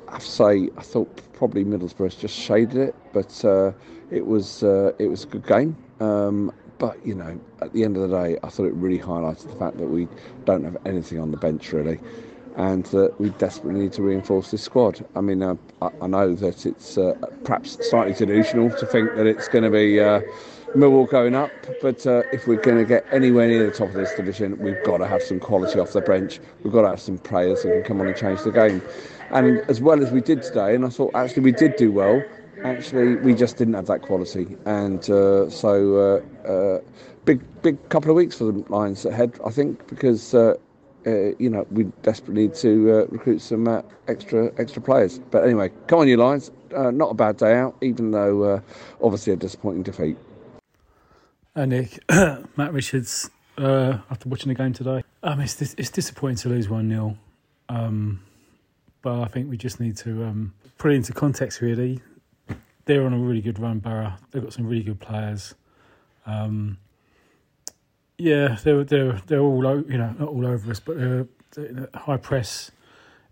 I have say, I thought probably Middlesbrough just shaded it, but uh, it was uh, it was a good game. Um, but you know, at the end of the day, I thought it really highlighted the fact that we don't have anything on the bench really, and that we desperately need to reinforce this squad. I mean, uh, I, I know that it's uh, perhaps slightly delusional to think that it's going to be. Uh, Millwall going up, but uh, if we're going to get anywhere near the top of this division, we've got to have some quality off the bench. We've got to have some players that can come on and change the game. And as well as we did today, and I thought actually we did do well. Actually, we just didn't have that quality, and uh, so uh, uh, big, big couple of weeks for the Lions ahead, I think, because uh, uh, you know we desperately need to recruit some extra extra players. But anyway, come on, you Lions! Not a bad day out, even though obviously a disappointing defeat. Uh, Nick, Matt Richards, after watching the game today, um, it's, it's disappointing to lose 1 0. Um, but I think we just need to um, put it into context, really. They're on a really good run, Borough. They've got some really good players. Um, yeah, they're they're they're all you know not all over us, but they're, they're high press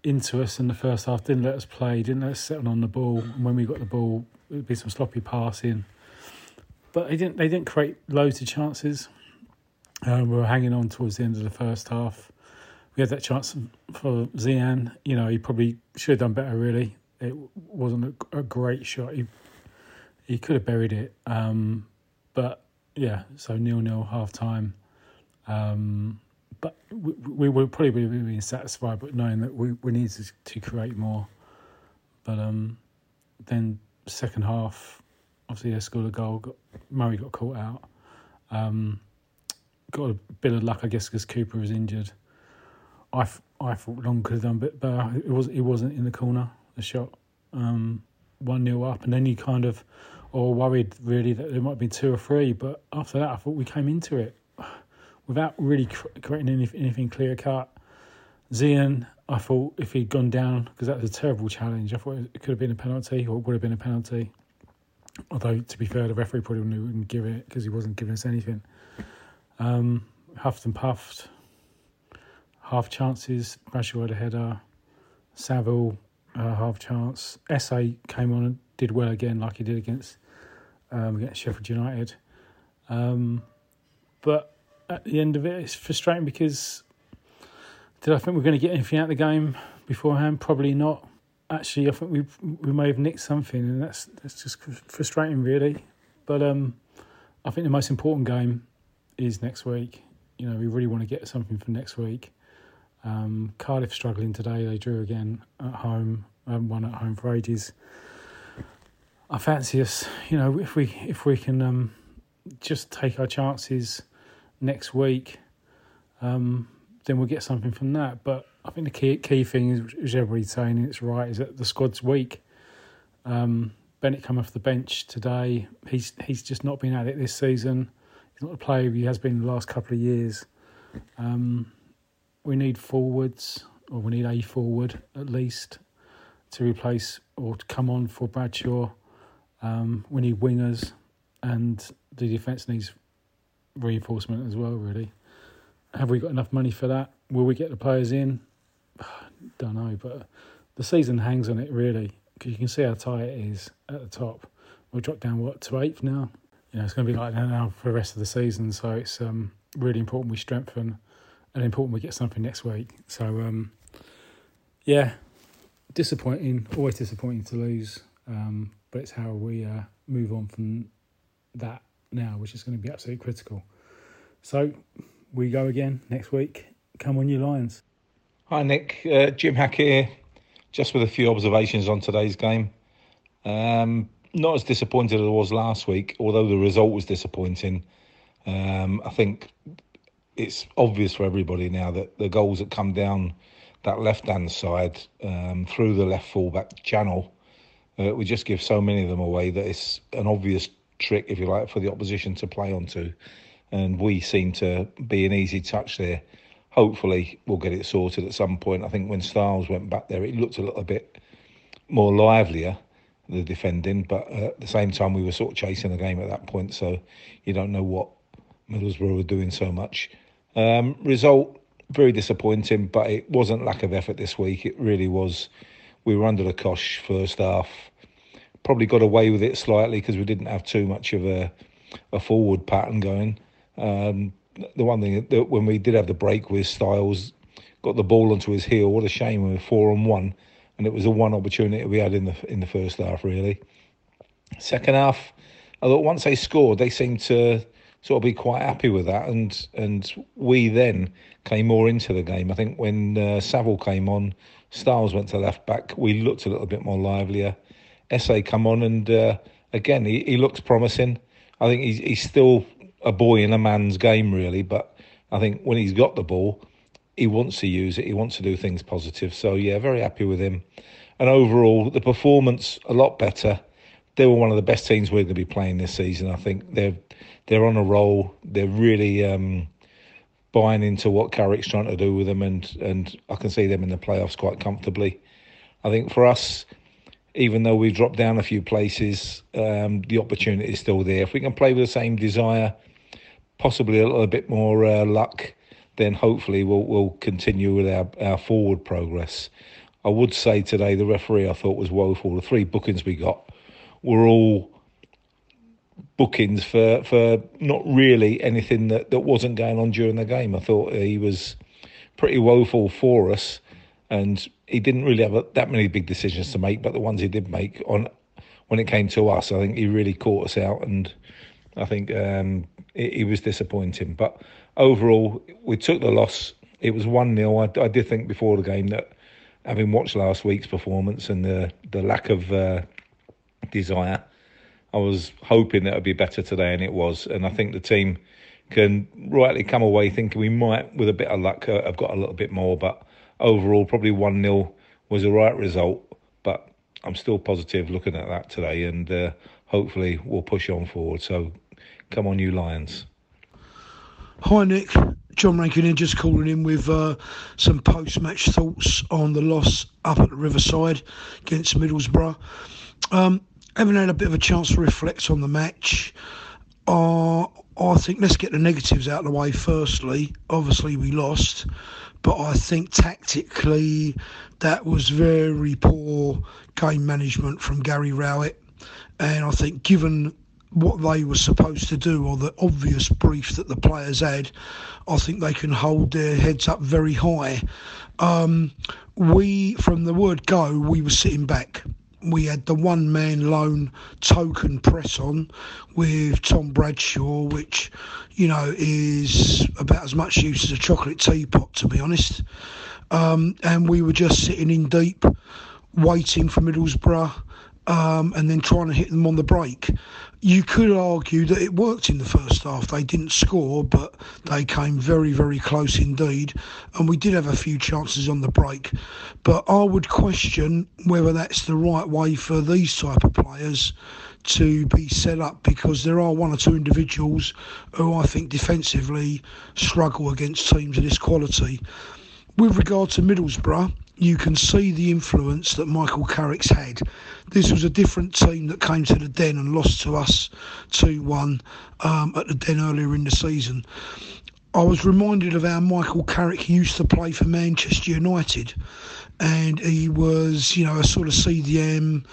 into us in the first half. Didn't let us play. Didn't let us settle on the ball. And when we got the ball, it'd be some sloppy passing. But they didn't they didn't create loads of chances. Um, we were hanging on towards the end of the first half. We had that chance for Zian. You know, he probably should have done better. Really, it wasn't a, a great shot. He he could have buried it. Um, but yeah, so nil nil half time. Um, but we, we would probably be satisfied, but knowing that we, we need to, to create more. But um, then second half, obviously they scored a goal. Got, Murray got caught out. Um, got a bit of luck, I guess, because Cooper was injured. I, I thought Long could have done a bit better. It was it wasn't in the corner. The shot, um, one 0 up, and then you kind of, or worried really that there might be two or three. But after that, I thought we came into it without really creating anything, anything clear cut. Zian, I thought if he'd gone down, because that was a terrible challenge, I thought it could have been a penalty or it would have been a penalty. Although, to be fair, the referee probably wouldn't give it because he wasn't giving us anything. Um, huffed and puffed, half chances. Bradshaw had a header. Saville, uh, half chance. Esse came on and did well again, like he did against um, against Sheffield United. Um, but at the end of it, it's frustrating because did I think we are going to get anything out of the game beforehand? Probably not. Actually, I think we we may have nicked something, and that's that's just frustrating, really. But um, I think the most important game is next week. You know, we really want to get something for next week. Um, Cardiff struggling today; they drew again at home. Haven't won at home for ages. I fancy us. You know, if we if we can um, just take our chances next week, um, then we'll get something from that. But I think the key key thing is, is everybody's saying it's right, is that the squad's weak. Um, Benik come off the bench today. He's he's just not been at it this season. He's not a player he has been the last couple of years. Um, we need forwards, or we need a forward at least, to replace or to come on for Bradshaw. Um, we need wingers, and the defence needs reinforcement as well, really. Have we got enough money for that? Will we get the players in? Don't know, but the season hangs on it really because you can see how tight it is at the top. We'll drop down what to eighth now. You know, it's going to be like that now for the rest of the season. So it's um, really important we strengthen important we get something next week. So um, yeah, disappointing. Always disappointing to lose, um, but it's how we uh, move on from that now, which is going to be absolutely critical. So we go again next week. Come on, you Lions. Hi, Nick. Uh, Jim Hack here. Just with a few observations on today's game. Um, not as disappointed as I was last week, although the result was disappointing. Um, I think it's obvious for everybody now that the goals that come down that left hand side um, through the left fullback channel, uh, we just give so many of them away that it's an obvious trick, if you like, for the opposition to play onto. And we seem to be an easy touch there. Hopefully, we'll get it sorted at some point. I think when Styles went back there, it looked a little bit more livelier, the defending. But uh, at the same time, we were sort of chasing the game at that point. So you don't know what Middlesbrough were doing so much. Um, result very disappointing, but it wasn't lack of effort this week. It really was. We were under the cosh first half probably got away with it slightly because we didn't have too much of a a forward pattern going. Um, the one thing that when we did have the break with Styles, got the ball onto his heel. What a shame we were four on one, and it was the one opportunity we had in the in the first half. Really, second half, I thought once they scored, they seemed to sort of be quite happy with that, and and we then came more into the game. I think when uh, Saville came on, Styles went to left back. We looked a little bit more livelier. Esse come on, and uh, again, he, he looks promising. I think he's he's still a boy in a man's game, really. But I think when he's got the ball, he wants to use it. He wants to do things positive. So yeah, very happy with him. And overall, the performance a lot better. They were one of the best teams we're going to be playing this season. I think they're they're on a roll. They're really um, buying into what Carrick's trying to do with them, and and I can see them in the playoffs quite comfortably. I think for us, even though we've dropped down a few places, um, the opportunity is still there. If we can play with the same desire, possibly a little bit more uh, luck, then hopefully we'll we'll continue with our, our forward progress. I would say today the referee I thought was woeful. The three bookings we got were all bookings for for not really anything that, that wasn't going on during the game. I thought he was pretty woeful for us, and he didn't really have that many big decisions to make. But the ones he did make on when it came to us, I think he really caught us out, and I think um, he, he was disappointing. But overall, we took the loss. It was 1 0. I, I, did think before the game that, having watched last week's performance and the, the lack of uh, desire, I was hoping that it would be better today, and it was. And I think the team can rightly come away thinking we might, with a bit of luck, uh, have got a little bit more. But overall, probably 1 0 was the right result. But I'm still positive looking at that today, and uh, hopefully we'll push on forward. So come on, you Lions. Hi, Nick. John Rankin here, just calling in with uh, some post match thoughts on the loss up at the Riverside against Middlesbrough. Um, having had a bit of a chance to reflect on the match, uh, I think let's get the negatives out of the way firstly. Obviously, we lost, but I think tactically that was very poor game management from Gary Rowett. And I think, given what they were supposed to do or the obvious brief that the players had, I think they can hold their heads up very high. Um, we, from the word go, we were sitting back. We had the one man lone token press on with Tom Bradshaw, which, you know, is about as much use as a chocolate teapot, to be honest. Um, and we were just sitting in deep, waiting for Middlesbrough um, and then trying to hit them on the break. You could argue that it worked in the first half. They didn't score, but they came very, very close indeed. And we did have a few chances on the break. But I would question whether that's the right way for these type of players to be set up because there are one or two individuals who I think defensively struggle against teams of this quality. With regard to Middlesbrough, you can see the influence that Michael Carrick's had. This was a different team that came to the Den and lost to us 2 1 um, at the Den earlier in the season. I was reminded of how Michael Carrick used to play for Manchester United, and he was, you know, a sort of CDM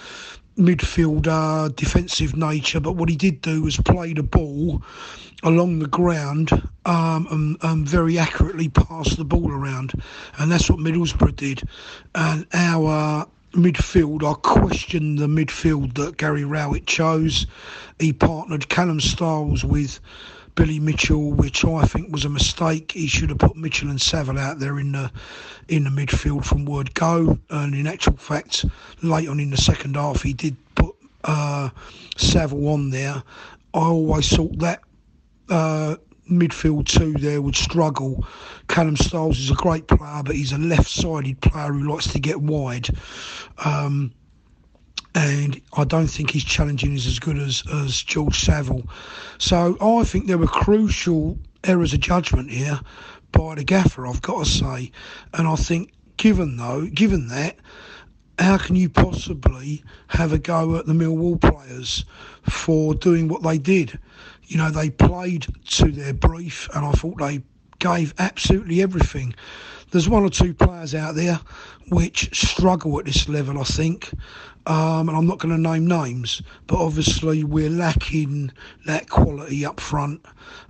midfielder, defensive nature. But what he did do was play the ball along the ground um, and, and, very accurately pass the ball around. And that's what Middlesbrough did. And our midfield, I question the midfield that Gary Rowett chose. He partnered Callum Styles with Billy Mitchell, which I think was a mistake. He should have put Mitchell and Saville out there in the in the midfield from word go. And in actual fact, late on in the second half, he did put uh, Saville on there. I always thought that uh, midfield two there would struggle. Callum Styles is a great player, but he's a left-sided player who likes to get wide. Um, and I don't think his challenging is as good as, as George Saville. So I think there were crucial errors of judgment here by the gaffer, I've got to say. And I think, given though, given that, how can you possibly have a go at the Millwall players for doing what they did? You know, they played to their brief, and I thought they gave absolutely everything. There's one or two players out there which struggle at this level, I think. Um, and I'm not going to name names, but obviously we're lacking that quality up front.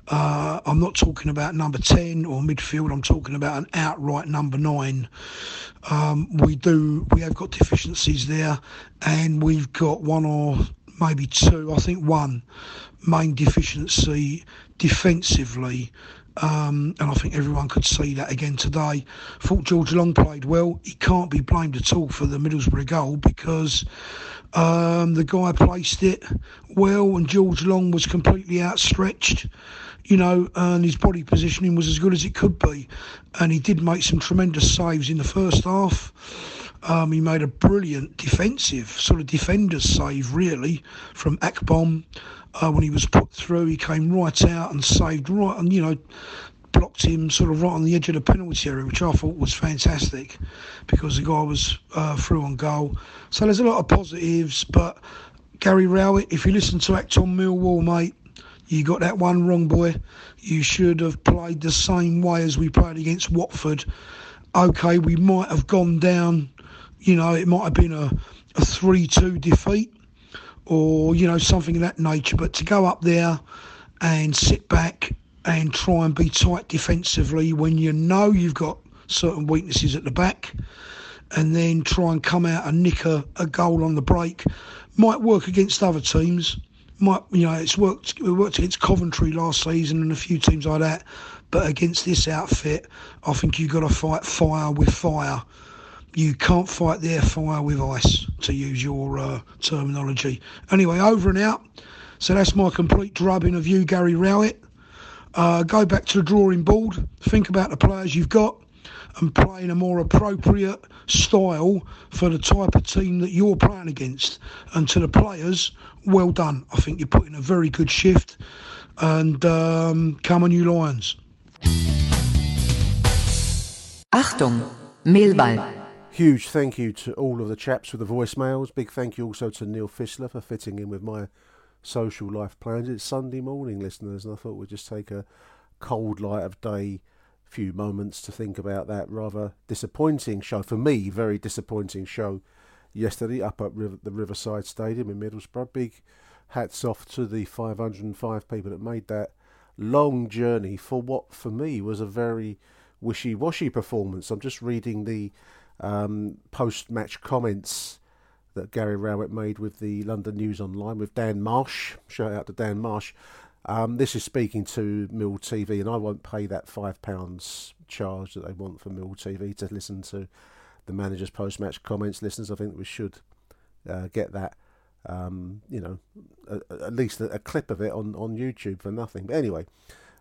Uh, I'm not talking about number 10 or midfield, I'm talking about an outright number 9. Um, we do, we have got deficiencies there, and we've got one or maybe two, I think one main deficiency defensively um, and I think everyone could see that again today. Thought George Long played well. He can't be blamed at all for the Middlesbrough goal because um, the guy placed it well, and George Long was completely outstretched. You know, and his body positioning was as good as it could be, and he did make some tremendous saves in the first half. Um, he made a brilliant defensive sort of defender's save, really, from Akpom uh, when he was put through. He came right out and saved right, and you know, blocked him sort of right on the edge of the penalty area, which I thought was fantastic because the guy was uh, through on goal. So there's a lot of positives, but Gary Rowett, if you listen to Act on Millwall, mate, you got that one wrong, boy. You should have played the same way as we played against Watford. Okay, we might have gone down, you know, it might have been a, a 3 2 defeat or, you know, something of that nature. But to go up there and sit back and try and be tight defensively when you know you've got certain weaknesses at the back and then try and come out and nick a, a goal on the break might work against other teams. Might you know it's worked it worked against Coventry last season and a few teams like that. But against this outfit I think you've got to fight fire with fire you can't fight their fire with ice to use your uh, terminology anyway over and out so that's my complete drubbing of you Gary Rowett uh, go back to the drawing board think about the players you've got and play in a more appropriate style for the type of team that you're playing against. And to the players, well done. I think you're putting a very good shift. And um, come on, you Lions. Achtung, Millwall. Huge thank you to all of the chaps for the voicemails. Big thank you also to Neil Fissler for fitting in with my social life plans. It's Sunday morning, listeners, and I thought we'd just take a cold light of day few moments to think about that rather disappointing show for me very disappointing show yesterday up at River, the Riverside Stadium in Middlesbrough big hats off to the 505 people that made that long journey for what for me was a very wishy-washy performance I'm just reading the um, post-match comments that Gary Rowett made with the London News Online with Dan Marsh shout out to Dan Marsh um, this is speaking to Mill TV, and I won't pay that five pounds charge that they want for Mill TV to listen to the manager's post-match comments. Listeners, I think we should uh, get that. Um, you know, at least a, a, clip of it on, on YouTube for nothing. But anyway,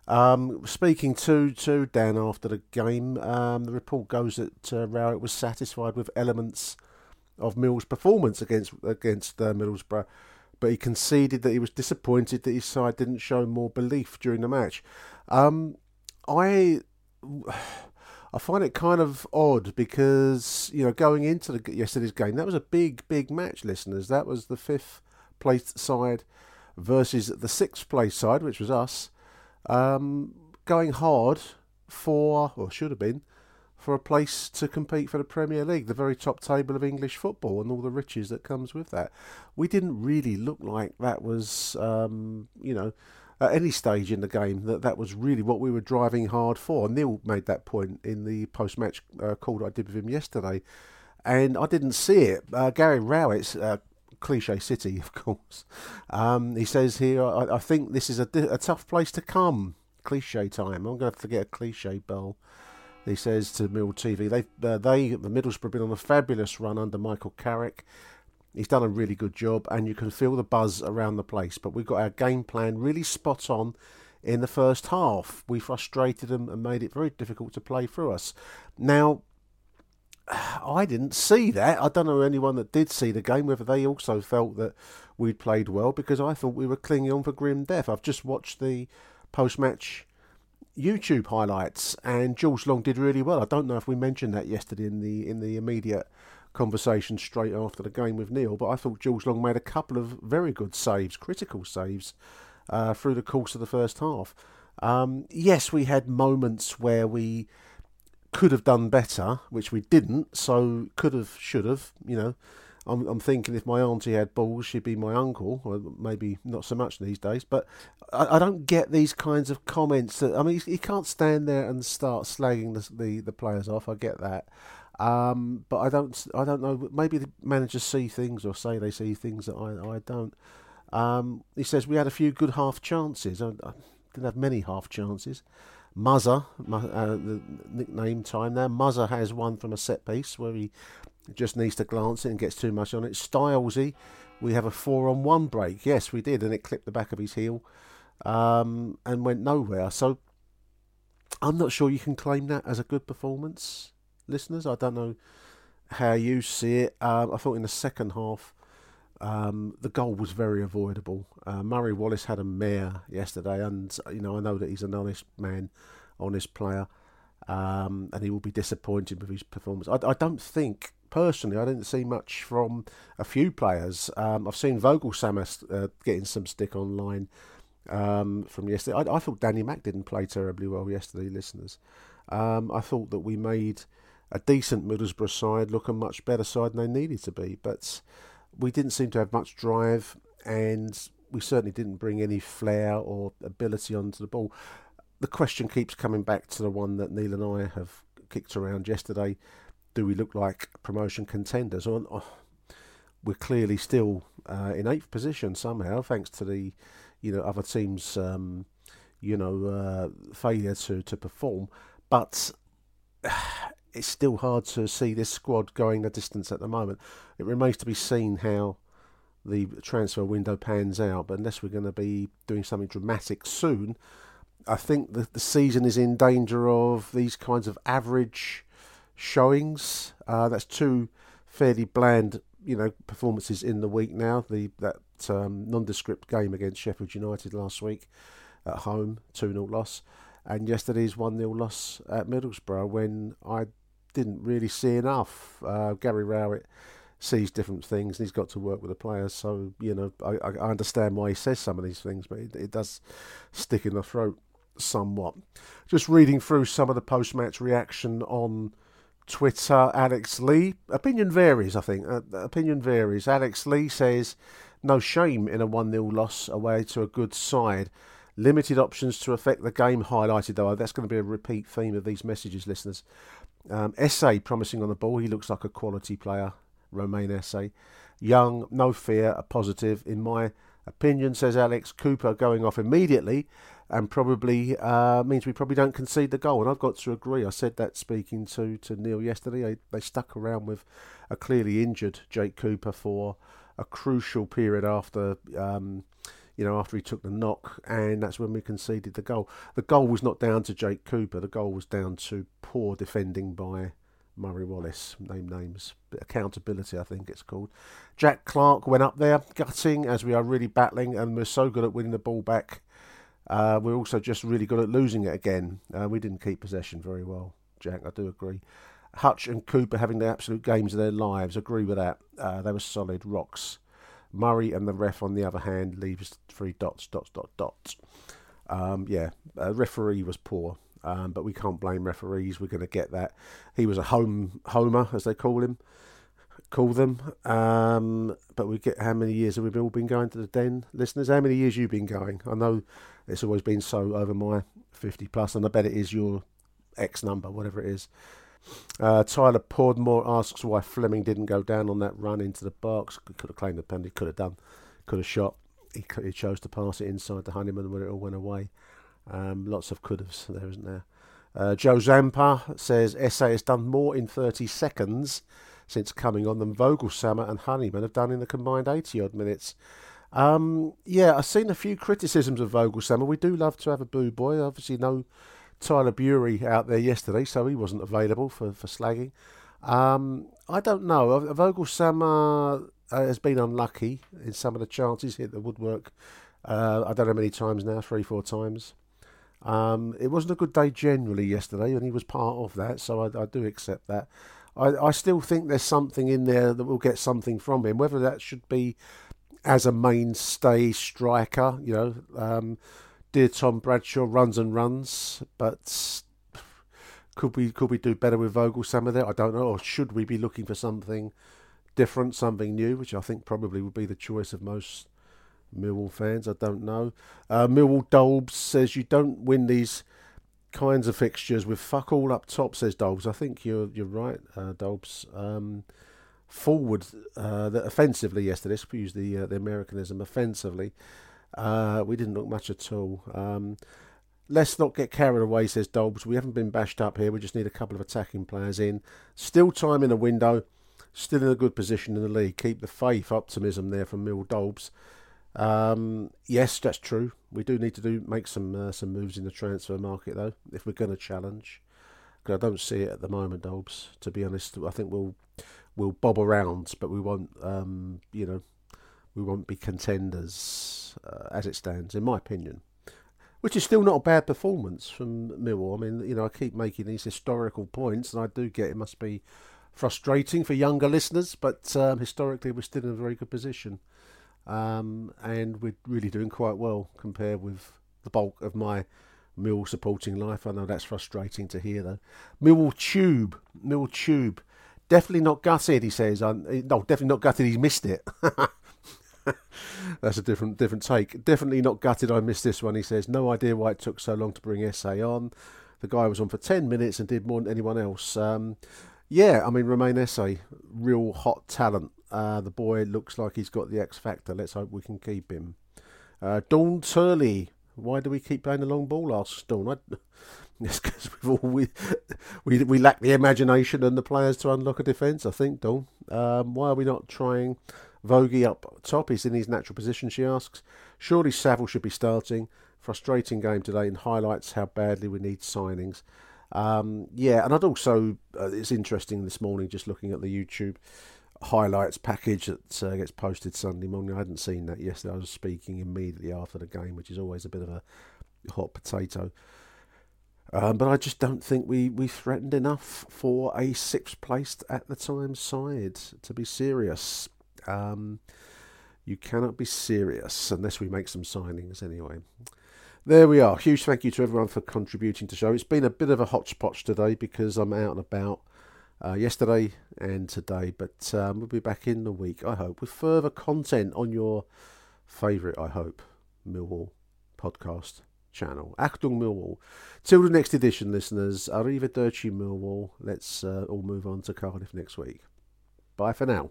um, speaking to, to Dan after the game, um, the report goes that uh, Rowett was satisfied with elements of Mill's performance against against uh, Middlesbrough but he conceded that he was disappointed that his side didn't show more belief during the match. Um, I I find it kind of odd because you know going into the yesterday's game that was a big big match, listeners. That was the fifth placed side versus the sixth place side, which was us, um, going hard for or should have been for a place to compete for the Premier League, the very top table of English football, and all the riches that comes with that. We didn't really look like that was, um, you know, at any stage in the game that that was really what we were driving hard for. Neil made that point in the post-match uh, call that I did with him yesterday, and I didn't see it. Uh, Gary Rowett's. Uh, cliche city, of course. Um, he says here, I, I think this is a, a tough place to come. Cliche time. I'm going to have to get a cliche bell he says to Mill TV, they, uh, they, the Middlesbrough, have been on a fabulous run under Michael Carrick. He's done a really good job, and you can feel the buzz around the place. But we've got our game plan really spot on in the first half. We frustrated them and made it very difficult to play through us. Now, I didn't see that. I don't know anyone that did see the game, whether they also felt that we'd played well, because I thought we were clinging on for grim death. I've just watched the post match YouTube highlights, and Jules Long did really well. I don't know if we mentioned that yesterday in the in the immediate conversation straight after the game with Neil, but I thought Jules Long made a couple of very good saves, critical saves, uh, through the course of the first half. Um, yes, we had moments where we could have done better, which we didn't. So could have, should have, you know. I'm, I'm thinking if my auntie had balls, she'd be my uncle, or maybe not so much these days. But I, I don't get these kinds of comments. That I mean, you can't stand there and start slagging the the, the players off. I get that. Um, but I don't, I don't know. Maybe the managers see things or say they see things that I, I don't. Um, he says we had a few good half chances. I, I didn't have many half chances. Muzzer, uh, the nickname time there. Muzza has one from a set piece where he just needs to glance it and gets too much on it. Stylesy, we have a four on one break. Yes, we did, and it clipped the back of his heel um, and went nowhere. So I'm not sure you can claim that as a good performance, listeners. I don't know how you see it. Um, I thought in the second half, um, the goal was very avoidable. Uh, Murray Wallace had a mare yesterday, and you know I know that he's an honest man. honest player, um, and he will be disappointed with his performance. I, I, don't think personally, I didn't see much from a few players. Um, I've seen Voglsammer uh, getting some stick online um, from yesterday. I, I, thought Danny Mack didn't play terribly well yesterday, listeners. Um, I thought that we made a decent Middlesbrough side look a much better side than they needed to be, but we didn't seem to have much drive, and we certainly didn't bring any flair or ability onto the ball. The question keeps coming back to the one that Neil and I have kicked around yesterday. Do we look like promotion contenders? Or, or we're clearly still uh, in eighth position somehow, thanks to the you know other teams' um, you know uh, failure to to perform. But it's still hard to see this squad going the distance at the moment. It remains to be seen how the transfer window pans out. But unless we're going to be doing something dramatic soon, I think that the season is in danger of these kinds of average showings. Uh, that's two fairly bland, you know, performances in the week now. The that um, nondescript game against Sheffield United last week at home, two 0 loss, and yesterday's one 0 loss at Middlesbrough when I didn't really see enough. Uh, Gary Rowett sees different things and he's got to work with the players. So, you know, I, I understand why he says some of these things, but it, it does stick in the throat somewhat. Just reading through some of the post match reaction on Twitter, Alex Lee. Opinion varies, I think. Uh, opinion varies. Alex Lee says, no shame in a 1 0 loss away to a good side. Limited options to affect the game highlighted, though. That's going to be a repeat theme of these messages, listeners. Um, Esse promising on the ball. He looks like a quality player. Romain Esse. Young, no fear, a positive. In my opinion, says Alex Cooper, going off immediately and probably uh, means we probably don't concede the goal. And I've got to agree. I said that speaking to, to Neil yesterday. They, they stuck around with a clearly injured Jake Cooper for a crucial period after. Um, you know, after he took the knock, and that's when we conceded the goal. The goal was not down to Jake Cooper. The goal was down to poor defending by Murray Wallace. Name names, accountability, I think it's called. Jack Clark went up there, gutting as we are really battling, and we're so good at winning the ball back. Uh, we're also just really good at losing it again. Uh, we didn't keep possession very well, Jack. I do agree. Hutch and Cooper having the absolute games of their lives. Agree with that. Uh, they were solid rocks. Murray and the ref, on the other hand, leaves three dots, dots, dot, dots. Um, yeah, uh, referee was poor, um, but we can't blame referees. We're going to get that. He was a home homer, as they call him, call them. Um, but we get how many years have we all been going to the den, listeners? How many years you been going? I know it's always been so over my fifty plus, and I bet it is your X number, whatever it is. Uh, Tyler Podmore asks why Flemming didn't go down on that run into the box. Could have claimed the penalty, could have done, could have shot. He, he chose to pass it inside the Honeyman when it all went away. Um, lots of could haves there, isn't there? Uh, Joe Zampa says Esse has done more in 30 seconds since coming on than Voglsammer and Honeyman have done in the combined 80 odd minutes. Um, yeah, I've seen a few criticisms of Voglsammer. We do love to have a boo boy. Obviously, no Tyler Burey out there yesterday, so he wasn't available for, for slagging. Um, I don't know. Voglsammer uh, has been unlucky in some of the chances, hit the woodwork. Uh, I don't know how many times now, three, four times. Um, it wasn't a good day generally yesterday, and he was part of that, so I, I do accept that. I, I, still think there's something in there that will get something from him, whether that should be as a mainstay striker, you know. Um, dear Tom Bradshaw runs and runs, but could we could we do better with Voglsammer there? I don't know. Or should we be looking for something different, something new, which I think probably would be the choice of most Millwall fans. I don't know. Uh, Millwall Dolbs says you don't win these kinds of fixtures with fuck all up top. Says Dolbs. I think you're you're right, uh, Dolbs. Um, forward, uh, offensively yesterday. Let's use the uh, the Americanism offensively. Uh, we didn't look much at all. Um, let's not get carried away, says Dobbs. We haven't been bashed up here. We just need a couple of attacking players in. Still time in the window. Still in a good position in the league. Keep the faith, optimism there from Mill Dobbs. Um, yes, that's true. We do need to do make some uh, some moves in the transfer market though, if we're going to challenge. Because I don't see it at the moment, Dobbs. To be honest, I think we'll we'll bob around, but we won't. Um, you know, we won't be contenders uh, as it stands, in my opinion. which is still not a bad performance from Millwall. I mean, you know, I keep making these historical points, and I do get it must be frustrating for younger listeners, but um, historically we're still in a very good position, um, and we're really doing quite well compared with the bulk of my Mill supporting life. I know that's frustrating to hear though. Mill Tube, Mill Tube, definitely not gutted. He says, "I no, definitely not gutted. He's missed it. That's a different different take. Definitely not gutted. I missed this one. He says, no idea why it took so long to bring Esse on. The guy was on for ten minutes and did more than anyone else. Um, yeah, I mean Romain Esse, real hot talent. Uh, the boy looks like he's got the X factor. Let's hope we can keep him. Uh, Dawn Turley, why do we keep playing the long ball? asks Dawn. I, it's because we we we lack the imagination and the players to unlock a defence. I think, Dawn. Um, why are we not trying Vogie up top? He's in his natural position. She asks. Surely Saville should be starting. Frustrating game today and highlights how badly we need signings. Um, yeah, and I'd also uh, it's interesting this morning just looking at the YouTube highlights package that uh, gets posted Sunday morning. I hadn't seen that yesterday. I was speaking immediately after the game, which is always a bit of a hot potato. Um, but I just don't think we, we threatened enough for a sixth placed at the time side to be serious. Um, you cannot be serious unless we make some signings anyway. There we are. Huge thank you to everyone for contributing to the show. It's been a bit of a hodgepodge today because I'm out and about uh, yesterday and today, but um, we'll be back in the week, I hope, with further content on your favourite, I hope, Millwall podcast channel. Achtung Millwall. Till the next edition, listeners. Arrivederci Millwall. Let's uh, all move on to Cardiff next week. Bye for now.